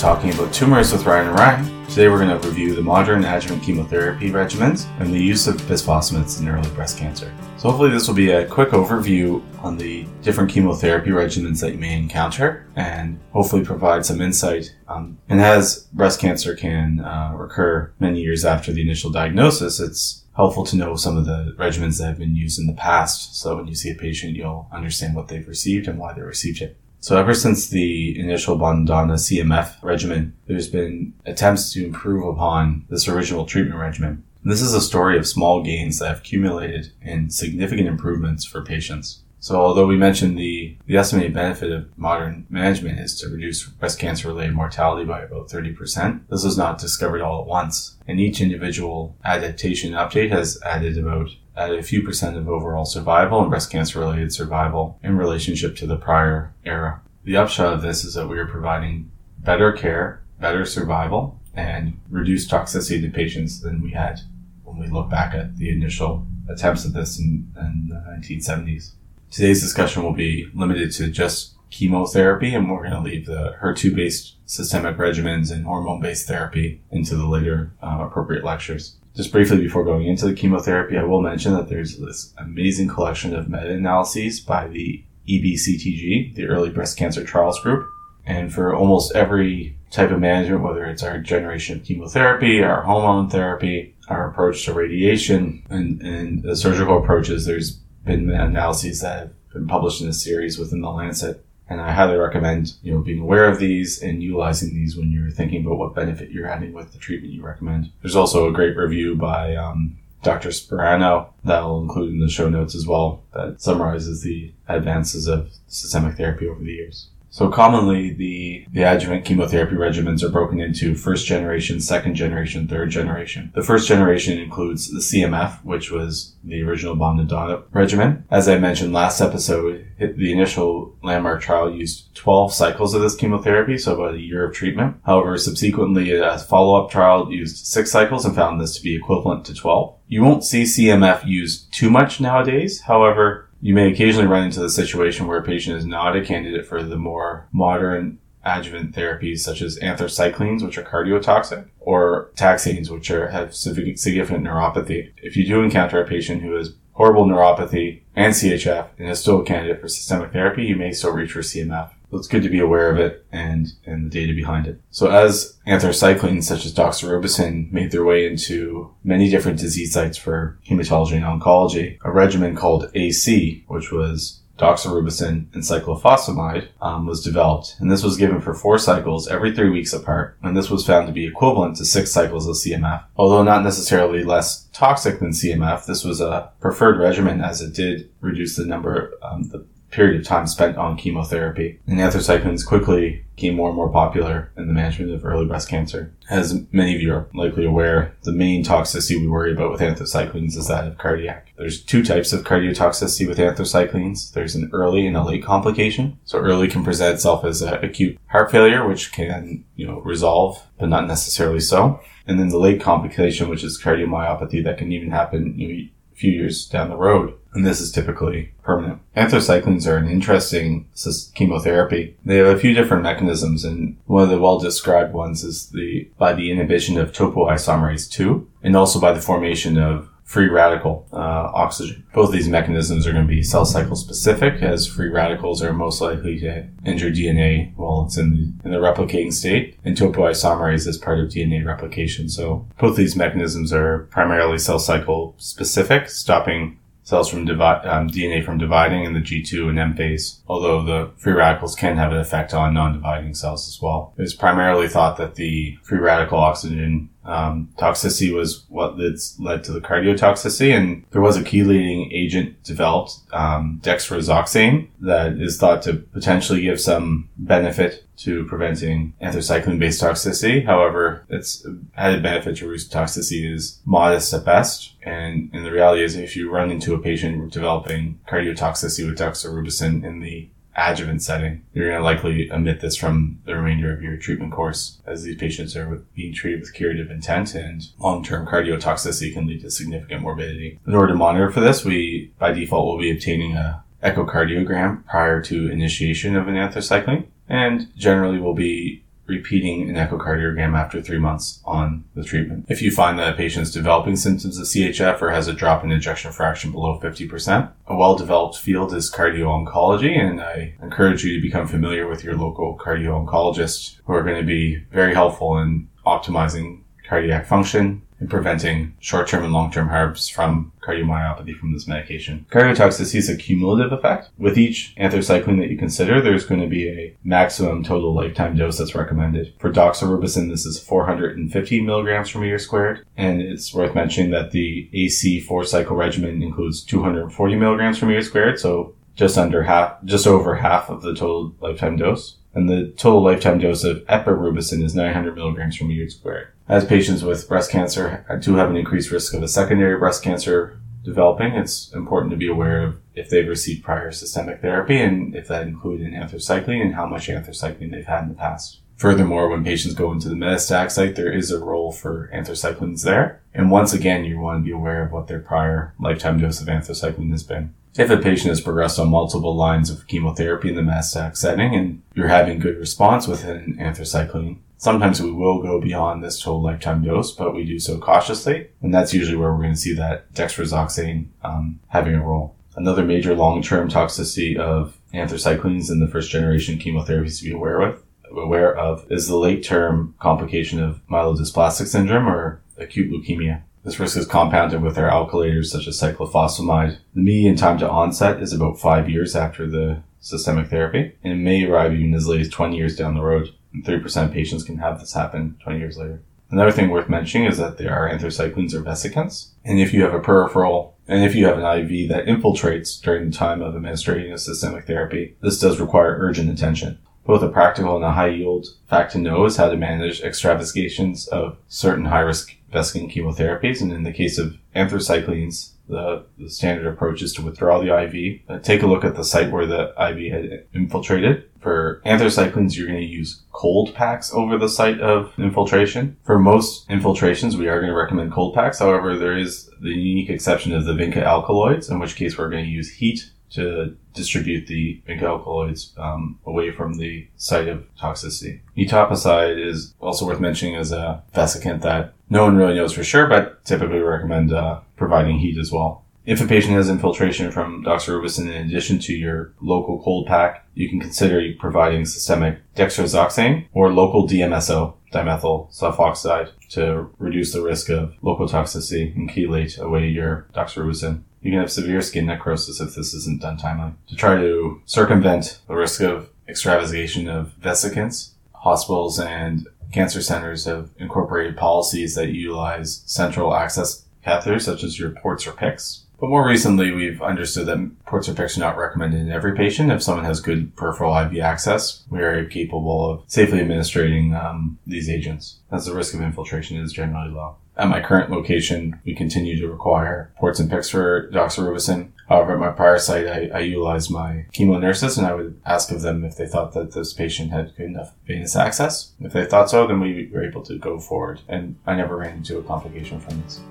Talking About Tumors with Ryan and Ryann. Today we're going to review the modern adjuvant chemotherapy regimens and the use of bisphosphonates in early breast cancer. So hopefully this will be a quick overview on the different chemotherapy regimens that you may encounter and hopefully provide some insight. Um, and as breast cancer can uh, recur many years after the initial diagnosis, it's helpful to know some of the regimens that have been used in the past. So when you see a patient, you'll understand what they've received and why they received it. So ever since the initial Bonadonna CMF regimen, there's been attempts to improve upon this original treatment regimen. And this is a story of small gains that have accumulated and significant improvements for patients. So although we mentioned the, the estimated benefit of modern management is to reduce breast cancer related mortality by about 30%, this was not discovered all at once. And each individual adaptation update has added about at a few percent of overall survival and breast cancer related survival in relationship to the prior era. The upshot of this is that we are providing better care, better survival, and reduced toxicity to patients than we had when we look back at the initial attempts at this in, in the 1970s. Today's discussion will be limited to just chemotherapy, and we're going to leave the HER2 based systemic regimens and hormone based therapy into the later uh, appropriate lectures. Just briefly before going into the chemotherapy, I will mention that there's this amazing collection of meta-analyses by the EBCTG, the Early Breast Cancer Trials Group. And for almost every type of management, whether it's our generation of chemotherapy, our hormone therapy, our approach to radiation, and, and the surgical approaches, there's been analyses that have been published in a series within the Lancet and I highly recommend, you know, being aware of these and utilizing these when you're thinking about what benefit you're adding with the treatment you recommend. There's also a great review by um, Dr. Sparano that I'll include in the show notes as well that summarizes the advances of systemic therapy over the years. So commonly the, the adjuvant chemotherapy regimens are broken into first generation, second generation, third generation. The first generation includes the CMF, which was the original Bonadonna regimen. As I mentioned last episode, the initial landmark trial used 12 cycles of this chemotherapy, so about a year of treatment. However, subsequently a follow-up trial used six cycles and found this to be equivalent to 12. You won't see CMF used too much nowadays. However, you may occasionally run into the situation where a patient is not a candidate for the more modern adjuvant therapies such as anthracyclines, which are cardiotoxic, or taxanes, which are, have significant neuropathy. If you do encounter a patient who has horrible neuropathy and CHF and is still a candidate for systemic therapy, you may still reach for CMF. It's good to be aware of it and, and the data behind it. So as anthracyclines such as doxorubicin made their way into many different disease sites for hematology and oncology, a regimen called AC, which was doxorubicin and cyclophosphamide um, was developed, and this was given for four cycles every three weeks apart, and this was found to be equivalent to six cycles of CMF. Although not necessarily less toxic than CMF, this was a preferred regimen as it did reduce the number, of um, the period of time spent on chemotherapy. And anthracyclines quickly became more and more popular in the management of early breast cancer. As many of you are likely aware, the main toxicity we worry about with anthracyclines is that of cardiac. There's two types of cardiotoxicity with anthracyclines. There's an early and a late complication. So early can present itself as acute heart failure, which can, you know, resolve, but not necessarily so. And then the late complication, which is cardiomyopathy that can even happen you know, few years down the road and this is typically permanent. Anthracyclines are an interesting chemotherapy. They have a few different mechanisms, and one of the well-described ones is the by the inhibition of topoisomerase 2, and also by the formation of free radical uh, oxygen. Both these mechanisms are going to be cell cycle specific, as free radicals are most likely to injure DNA while it's in the, in the replicating state, and topoisomerase is part of DNA replication. So both these mechanisms are primarily cell cycle specific, stopping cells from um, DNA from dividing in the G2 and M phase, although the free radicals can have an effect on non-dividing cells as well. It's primarily thought that the free radical oxygen um, toxicity was what led to the cardiotoxicity, and there was a chelating agent developed, um, dexrazoxane, that is thought to potentially give some benefit to preventing anthracycline-based toxicity. However, its added benefit to reduce toxicity is modest at best, and, and the reality is if you run into a patient developing cardiotoxicity with doxorubicin in the adjuvant setting, you're going to likely omit this from the remainder of your treatment course as these patients are being treated with curative intent and long-term cardiotoxicity can lead to significant morbidity. In order to monitor for this, we by default will be obtaining a echocardiogram prior to initiation of an anthracycline and generally will be repeating an echocardiogram after three months on the treatment. If you find that a patient is developing symptoms of CHF or has a drop in ejection fraction below 50%, a well-developed field is cardio-oncology, and I encourage you to become familiar with your local cardio-oncologist who are going to be very helpful in optimizing cardiac function, and preventing short-term and long-term harms from cardiomyopathy from this medication. Cardiotoxicity is a cumulative effect. With each anthracycline that you consider, there's going to be a maximum total lifetime dose that's recommended. For doxorubicin, this is 450 milligrams per meter squared, and it's worth mentioning that the AC four cycle regimen includes 240 milligrams per meter squared, so just under half, just over half of the total lifetime dose. And the total lifetime dose of epirubicin is 900 milligrams per meter squared. As patients with breast cancer do have an increased risk of a secondary breast cancer developing, it's important to be aware of if they've received prior systemic therapy and if that included an anthracycline and how much anthracycline they've had in the past. Furthermore, when patients go into the metastatic site, there is a role for anthracyclines there. And once again, you want to be aware of what their prior lifetime dose of anthracycline has been. If a patient has progressed on multiple lines of chemotherapy in the metastatic setting and you're having good response with an anthracycline, sometimes we will go beyond this total lifetime dose, but we do so cautiously. And that's usually where we're going to see that dexrazoxane um, having a role. Another major long-term toxicity of anthracyclines in the first generation chemotherapies to be aware with aware of is the late term complication of myelodysplastic syndrome or acute leukemia. This risk is compounded with our alkylators such as cyclophosphamide. The median time to onset is about five years after the systemic therapy and it may arrive even as late as 20 years down the road. And 30% of patients can have this happen 20 years later. Another thing worth mentioning is that there are anthracyclines or vesicants. And if you have a peripheral and if you have an IV that infiltrates during the time of administering a systemic therapy, this does require urgent attention. Both a practical and a high yield fact to know is how to manage extravasations of certain high risk vesicant chemotherapies. And in the case of anthracyclines, the, the standard approach is to withdraw the IV, uh, take a look at the site where the IV had infiltrated. For anthracyclines, you're going to use cold packs over the site of infiltration. For most infiltrations, we are going to recommend cold packs. However, there is the unique exception of the vinca alkaloids, in which case we're going to use heat to distribute the alkaloids um, away from the site of toxicity. Etoposide is also worth mentioning as a vesicant that no one really knows for sure, but typically recommend uh, providing heat as well. If a patient has infiltration from doxorubicin in addition to your local cold pack, you can consider providing systemic dexrazoxane or local DMSO, dimethyl sulfoxide, to reduce the risk of local toxicity and chelate away your doxorubicin. You can have severe skin necrosis if this isn't done timely. To try to circumvent the risk of extravasation of vesicants, hospitals and cancer centers have incorporated policies that utilize central access catheters such as your ports or PICCs. But more recently, we've understood that ports or PICCs are not recommended in every patient. If someone has good peripheral IV access, we are capable of safely administering um, these agents, as the risk of infiltration is generally low. At my current location, we continue to require ports and PICCs for doxorubicin. However, at my prior site, I, I utilized my chemo nurses and I would ask of them if they thought that this patient had good enough venous access. If they thought so, then we were able to go forward. And I never ran into a complication from this.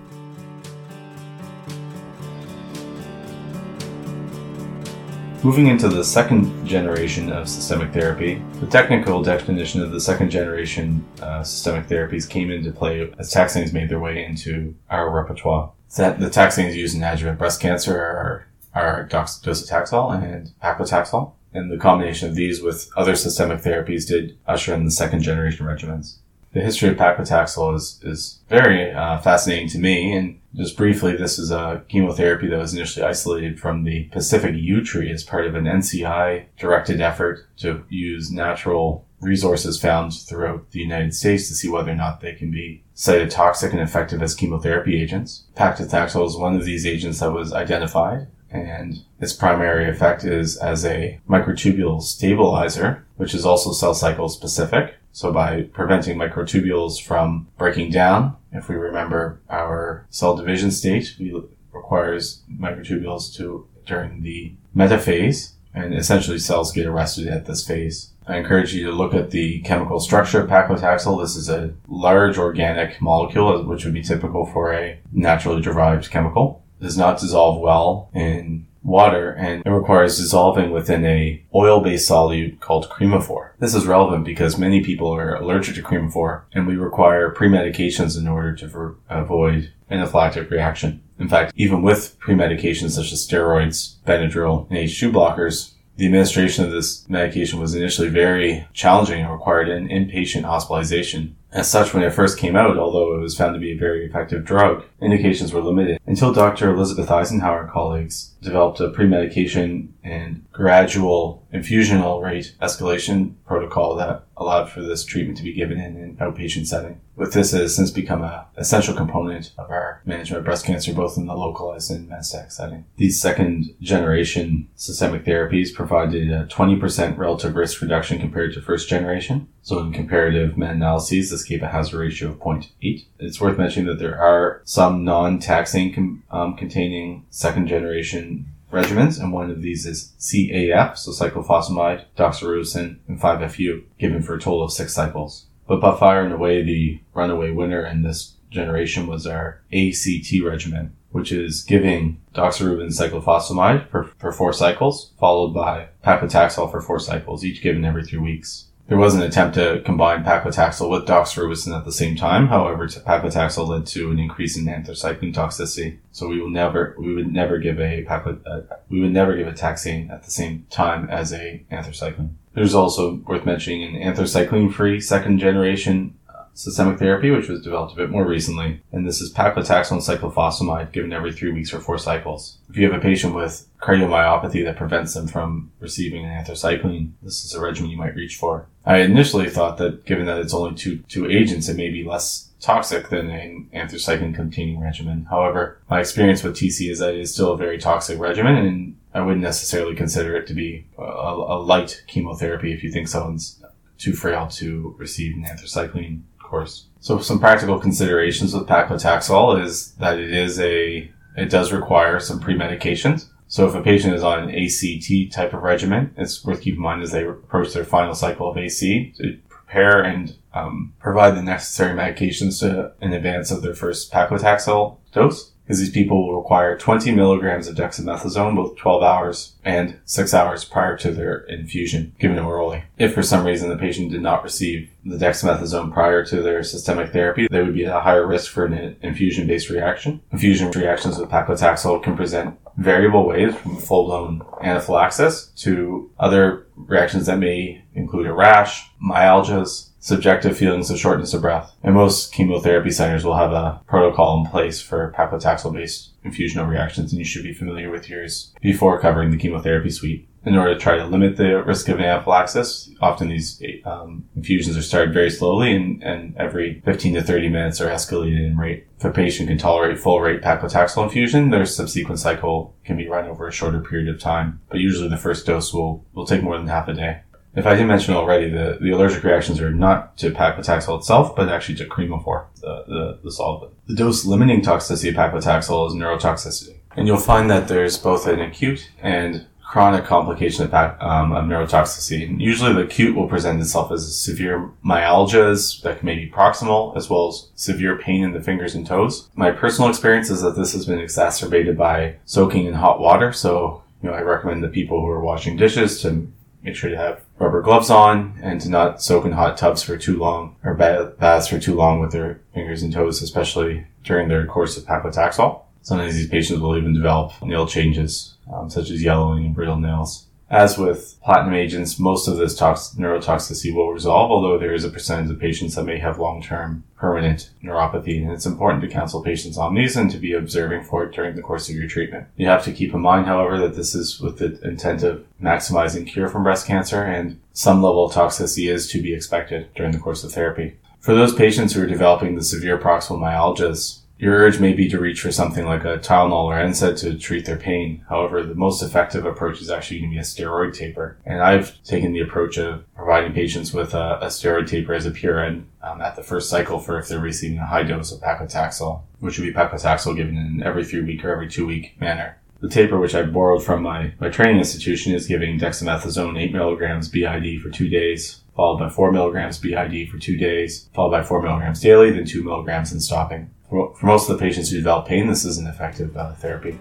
Moving into the second generation of systemic therapy, the technical definition of the second generation uh, systemic therapies came into play as taxanes made their way into our repertoire. That the taxanes used in adjuvant breast cancer are, are docetaxel and paclitaxel, and the combination of these with other systemic therapies did usher in the second generation regimens the history of paclitaxel is, is very uh, fascinating to me. And just briefly, this is a chemotherapy that was initially isolated from the Pacific yew tree as part of an NCI directed effort to use natural resources found throughout the United States to see whether or not they can be cytotoxic and effective as chemotherapy agents. Paclitaxel is one of these agents that was identified and its primary effect is as a microtubule stabilizer, which is also cell cycle specific. So by preventing microtubules from breaking down, if we remember our cell division state, we requires microtubules to during the metaphase, and essentially cells get arrested at this phase. I encourage you to look at the chemical structure of paclitaxel. This is a large organic molecule, which would be typical for a naturally derived chemical. It does not dissolve well in water and it requires dissolving within a oil-based solute called cremophor. This is relevant because many people are allergic to cremophor and we require pre-medications in order to avoid anaphylactic reaction. In fact, even with pre-medications such as steroids, Benadryl, and H2 blockers, the administration of this medication was initially very challenging and required an inpatient hospitalization. As such, when it first came out, although it was found to be a very effective drug, indications were limited until Dr. Elizabeth Eisenhauer and colleagues developed a pre-medication and gradual infusional rate escalation protocol that allowed for this treatment to be given in an outpatient setting. With this, it has since become an essential component of our management of breast cancer, both in the localized and metastatic setting. These second generation systemic therapies provided a 20% relative risk reduction compared to first generation. So in comparative meta-analyses, this gave a hazard ratio of 0.8. It's worth mentioning that there are some non-taxane com- um, containing second generation regimens, and one of these is CAF, so cyclophosphamide, doxorubicin, and 5FU, given for a total of six cycles. But by far and away, the runaway winner in this generation was our ACT regimen, which is giving doxorubicin cyclophosphamide for, for four cycles, followed by paclitaxel for four cycles, each given every three weeks. There was an attempt to combine paclitaxel with doxorubicin at the same time. However, paclitaxel led to an increase in anthracycline toxicity. So we will never, we would never give a paclit, uh, we would never give a taxane at the same time as a anthracycline. There's also worth mentioning an anthracycline-free second generation systemic therapy, which was developed a bit more recently. And this is paclitaxel and cyclophosphamide given every three weeks for four cycles. If you have a patient with cardiomyopathy that prevents them from receiving an anthracycline, this is a regimen you might reach for. I initially thought that given that it's only two, two agents, it may be less toxic than an anthracycline containing regimen. However, my experience with TC is that it is still a very toxic regimen and I wouldn't necessarily consider it to be a, a light chemotherapy if you think someone's too frail to receive an anthracycline course. So some practical considerations with paclitaxel is that it is a, it does require some pre-medications. So if a patient is on an ACT type of regimen, it's worth keeping in mind as they approach their final cycle of AC to prepare and um, provide the necessary medications to, in advance of their first paclitaxel dose because these people will require 20 milligrams of dexamethasone both 12 hours and 6 hours prior to their infusion, given orally. If for some reason the patient did not receive the dexamethasone prior to their systemic therapy, they would be at a higher risk for an infusion-based reaction. Infusion reactions with paclitaxel can present variable ways from full-blown anaphylaxis to other reactions that may include a rash, myalgias, subjective feelings of shortness of breath. And most chemotherapy centers will have a protocol in place for paclitaxel based infusional reactions, and you should be familiar with yours before covering the chemotherapy suite. In order to try to limit the risk of anaphylaxis, often these um, infusions are started very slowly and, and every 15 to 30 minutes are escalated in rate. If a patient can tolerate full rate paclitaxel infusion, their subsequent cycle can be run over a shorter period of time. But usually the first dose will, will take more than half a day. If I didn't mention already, the, the allergic reactions are not to paclitaxel itself, but actually to cremophor, the, the, the solvent. The dose limiting toxicity of paclitaxel is neurotoxicity. And you'll find that there's both an acute and chronic complication of, um, of neurotoxicity. And usually the acute will present itself as severe myalgias that may be proximal, as well as severe pain in the fingers and toes. My personal experience is that this has been exacerbated by soaking in hot water. So, you know, I recommend the people who are washing dishes to make sure to have rubber gloves on and to not soak in hot tubs for too long or baths for too long with their fingers and toes, especially during their course of paclitaxel. Sometimes these patients will even develop nail changes, um, such as yellowing and brittle nails. As with platinum agents, most of this tox- neurotoxicity will resolve, although there is a percentage of patients that may have long-term permanent neuropathy, and it's important to counsel patients on these and to be observing for it during the course of your treatment. You have to keep in mind, however, that this is with the intent of maximizing cure from breast cancer, and some level of toxicity is to be expected during the course of therapy. For those patients who are developing the severe proximal myalgias, your urge may be to reach for something like a Tylenol or NSAID to treat their pain. However, the most effective approach is actually going to be a steroid taper. And I've taken the approach of providing patients with a, a steroid taper as a PRN um, at the first cycle for if they're receiving a high dose of paclitaxel, which would be paclitaxel given in every three week or every two week manner. The taper, which I borrowed from my, my training institution, is giving dexamethasone 8 milligrams BID for two days, followed by 4 milligrams BID for two days, followed by 4 milligrams daily, then 2 milligrams and stopping. For, most of the patients who develop pain, this is an effective uh, therapy.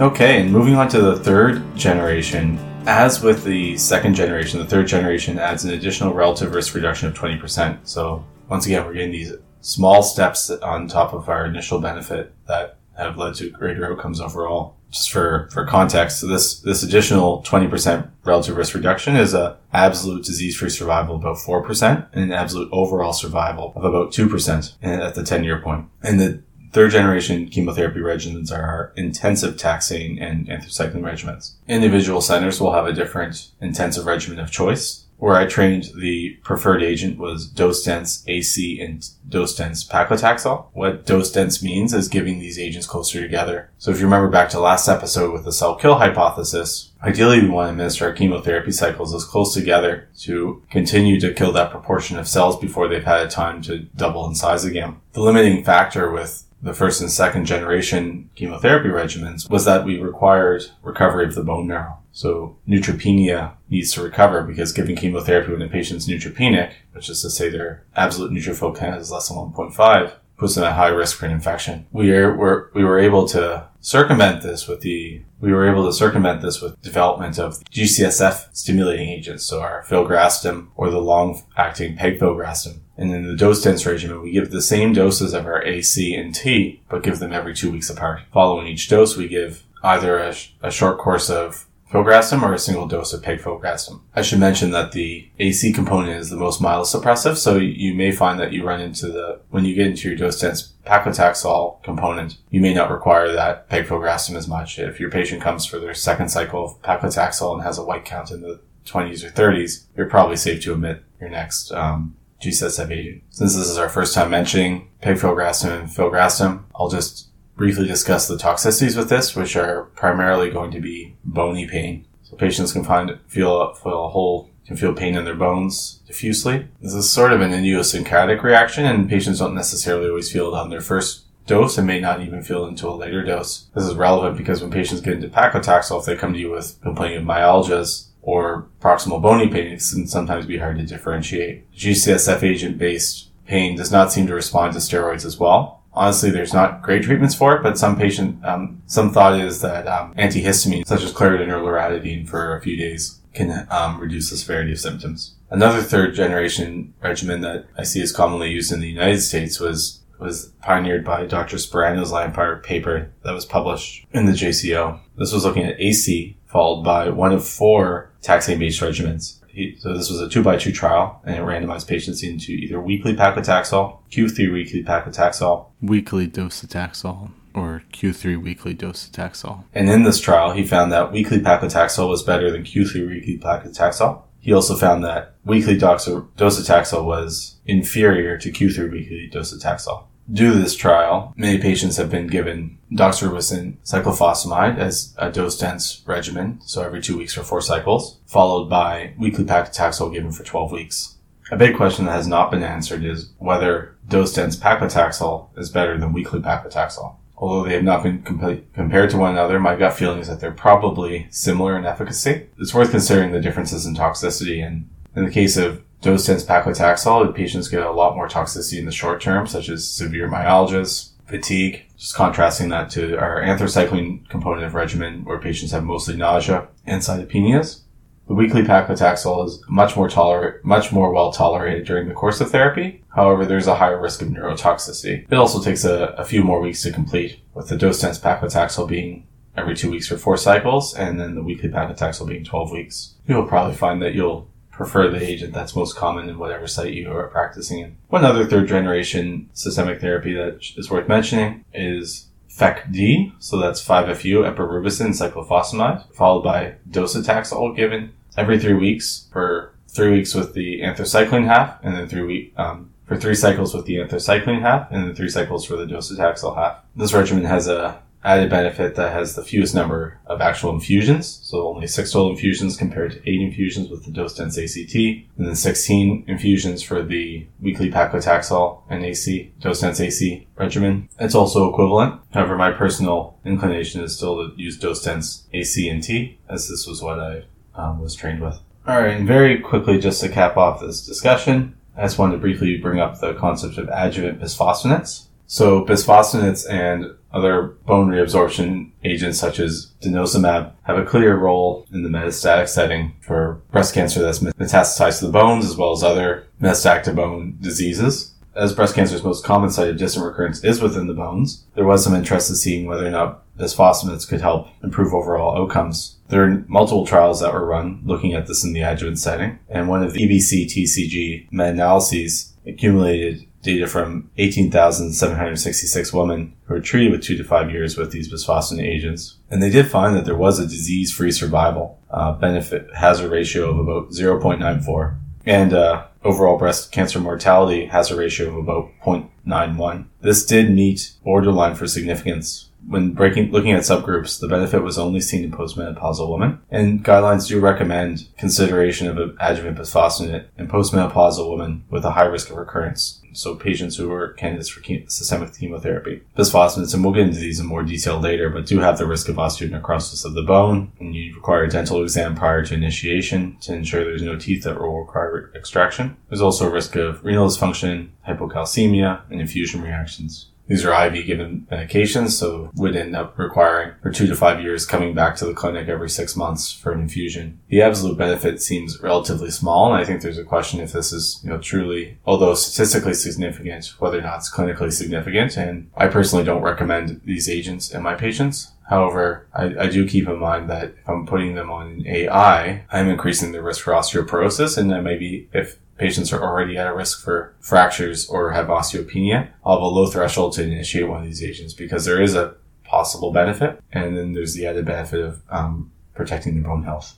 Okay, and moving on to the third generation. As with the second generation, the third generation adds an additional relative risk reduction of 20%. So, once again, we're getting these small steps on top of our initial benefit that have led to greater outcomes overall. Just for, for context, so this, this additional 20% relative risk reduction is a absolute disease-free survival about 4% and an absolute overall survival of about 2% at the 10 year point. And the third generation chemotherapy regimens are intensive taxane and anthracycline regimens. Individual centers will have a different intensive regimen of choice where I trained, the preferred agent was dose dense AC and dose dense paclitaxel. What dose dense means is giving these agents closer together. So if you remember back to last episode with the cell kill hypothesis, ideally we want to administer our chemotherapy cycles as close together to continue to kill that proportion of cells before they've had time to double in size again. The limiting factor with the first and second generation chemotherapy regimens was that we required recovery of the bone marrow. So neutropenia needs to recover because giving chemotherapy when a patient's neutropenic, which is to say their absolute neutrophil count is less than 1.5, puts them at high risk for an infection. We were, we were able to circumvent this with the, we were able to circumvent this with development of GCSF stimulating agents. So our filgrastim or the long acting pegfilgrastim. And in the dose dense regimen, we give the same doses of our AC and T, but give them every two weeks apart. Following each dose, we give either a, a short course of filgrastim or a single dose of pegfilgrastim. I should mention that the AC component is the most myelosuppressive, so you may find that you run into the, when you get into your dose dense paclitaxel component, you may not require that pegfilgrastim as much. If your patient comes for their second cycle of paclitaxel and has a white count in the 20s or 30s, you're probably safe to omit your next um, GCSF agent. Since this is our first time mentioning pegfilgrastim and filgrastim, I'll just briefly discuss the toxicities with this, which are primarily going to be bony pain. So patients can find feel feel a whole can feel pain in their bones diffusely. This is sort of an idiosyncratic reaction, and patients don't necessarily always feel it on their first dose and may not even feel it until a later dose. This is relevant because when patients get into paclitaxel, if they come to you with complaining of myalgias or proximal bony pain, it can sometimes be hard to differentiate. GCSF agent based pain does not seem to respond to steroids as well honestly, there's not great treatments for it, but some patient, um, some thought is that um, antihistamine, such as Claritin or loratadine, for a few days can um, reduce the severity of symptoms. Another third generation regimen that I see is commonly used in the United States was was pioneered by Dr. Sparano's Lampire paper that was published in the JCO. This was looking at AC followed by one of four taxane-based regimens so this was a two by two trial, and it randomized patients into either weekly paclitaxel, Q3 weekly paclitaxel, weekly docetaxel, or Q3 weekly docetaxel. And in this trial, he found that weekly paclitaxel was better than Q3 weekly paclitaxel. He also found that weekly docetaxel was inferior to Q3 weekly docetaxel. Due to this trial, many patients have been given doxorubicin cyclophosphamide as a dose-dense regimen, so every two weeks for four cycles, followed by weekly paclitaxel given for 12 weeks. A big question that has not been answered is whether dose-dense paclitaxel is better than weekly paclitaxel. Although they have not been compared to one another, my gut feeling is that they're probably similar in efficacy. It's worth considering the differences in toxicity, and in the case of dose-dense paclitaxel, patients get a lot more toxicity in the short term, such as severe myalgias, fatigue. Just contrasting that to our anthracycline component of regimen, where patients have mostly nausea and cytopenias. The weekly paclitaxel is much more tolerate, much more well tolerated during the course of therapy. However, there's a higher risk of neurotoxicity. It also takes a, a few more weeks to complete, with the dose-dense paclitaxel being every two weeks for four cycles, and then the weekly paclitaxel being 12 weeks. You'll probably find that you'll prefer the agent that's most common in whatever site you are practicing in. One other third generation systemic therapy that is worth mentioning is FECD, so that's 5-FU epirubicin cyclophosphamide, followed by docetaxel given every three weeks for three weeks with the anthracycline half, and then three week um, for three cycles with the anthracycline half, and then three cycles for the docetaxel half. This regimen has a added benefit that has the fewest number of actual infusions. So only six total infusions compared to eight infusions with the dose dense ACT, and then 16 infusions for the weekly paclitaxel and AC, dose dense AC regimen. It's also equivalent. However, my personal inclination is still to use dose dense AC and T, as this was what I um, was trained with. All right, and very quickly, just to cap off this discussion, I just wanted to briefly bring up the concept of adjuvant bisphosphonates. So bisphosphonates and other bone reabsorption agents such as denosumab have a clear role in the metastatic setting for breast cancer that's metastasized to the bones as well as other metastatic to bone diseases. As breast cancer's most common site of distant recurrence is within the bones, there was some interest in seeing whether or not bisphosphonates could help improve overall outcomes. There are multiple trials that were run looking at this in the adjuvant setting, and one of the EBC TCG meta-analyses accumulated data from 18,766 women who were treated with two to five years with these bisphosphonate agents. And they did find that there was a disease-free survival uh, benefit hazard ratio of about 0.94 and uh, overall breast cancer mortality hazard ratio of about 0.91. This did meet borderline for significance when breaking looking at subgroups, the benefit was only seen in postmenopausal women, and guidelines do recommend consideration of adjuvant bisphosphonate in postmenopausal women with a high risk of recurrence. So patients who are candidates for systemic chemotherapy. Bisphosphonates, and we'll get into these in more detail later, but do have the risk of osteonecrosis of the bone, and you require a dental exam prior to initiation to ensure there's no teeth that will require extraction. There's also a risk of renal dysfunction, hypocalcemia, and infusion reactions. These are IV given medications, so would end up requiring for two to five years coming back to the clinic every six months for an infusion. The absolute benefit seems relatively small, and I think there's a question if this is, you know, truly, although statistically significant, whether or not it's clinically significant. And I personally don't recommend these agents in my patients. However, I, I, do keep in mind that if I'm putting them on AI, I'm increasing the risk for osteoporosis, and that maybe if patients are already at a risk for fractures or have osteopenia, I'll have a low threshold to initiate one of these agents because there is a possible benefit, and then there's the added benefit of um, protecting the bone health.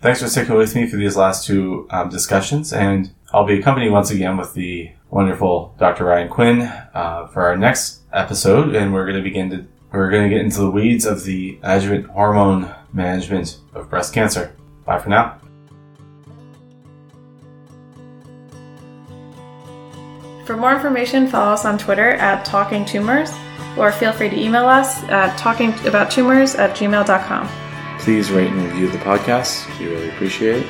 Thanks for sticking with me for these last two um, discussions, and I'll be accompanied once again with the wonderful Dr. Ryan Quinn uh, for our next episode, and we're going to begin to we're going to get into the weeds of the adjuvant hormone management of breast cancer. Bye for now. For more information, follow us on Twitter at Talking Tumors, or feel free to email us at talkingabouttumors at gmail.com. Please rate and review the podcast. We really appreciate it.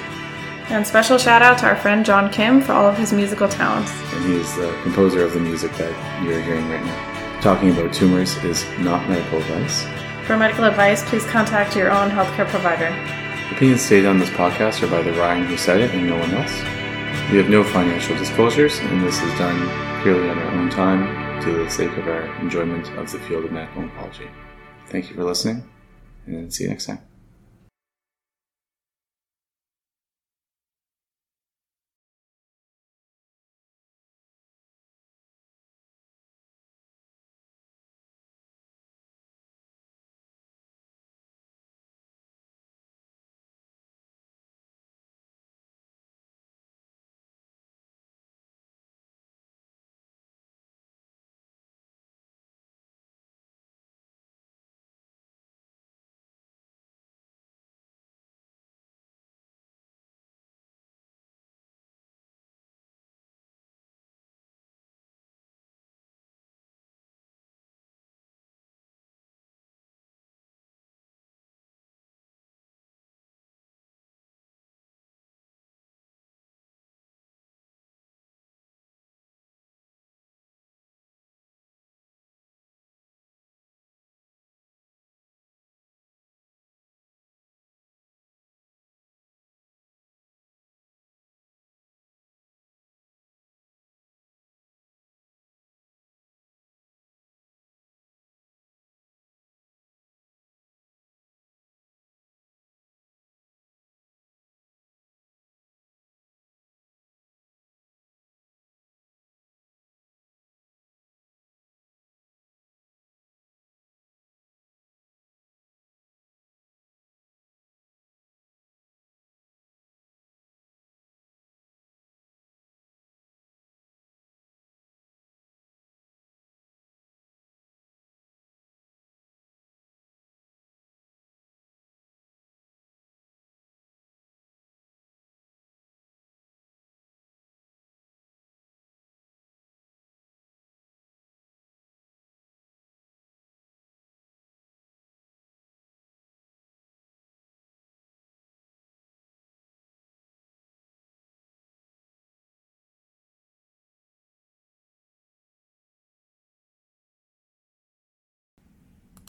And special shout out to our friend John Kim for all of his musical talents. And he's the composer of the music that you're hearing right now. Talking about tumors is not medical advice. For medical advice, please contact your own healthcare provider. Opinions stated on this podcast are by the Ryan who said it and no one else. We have no financial disclosures, and this is done purely on our own time to the sake of our enjoyment of the field of medical oncology. Thank you for listening, and see you next time.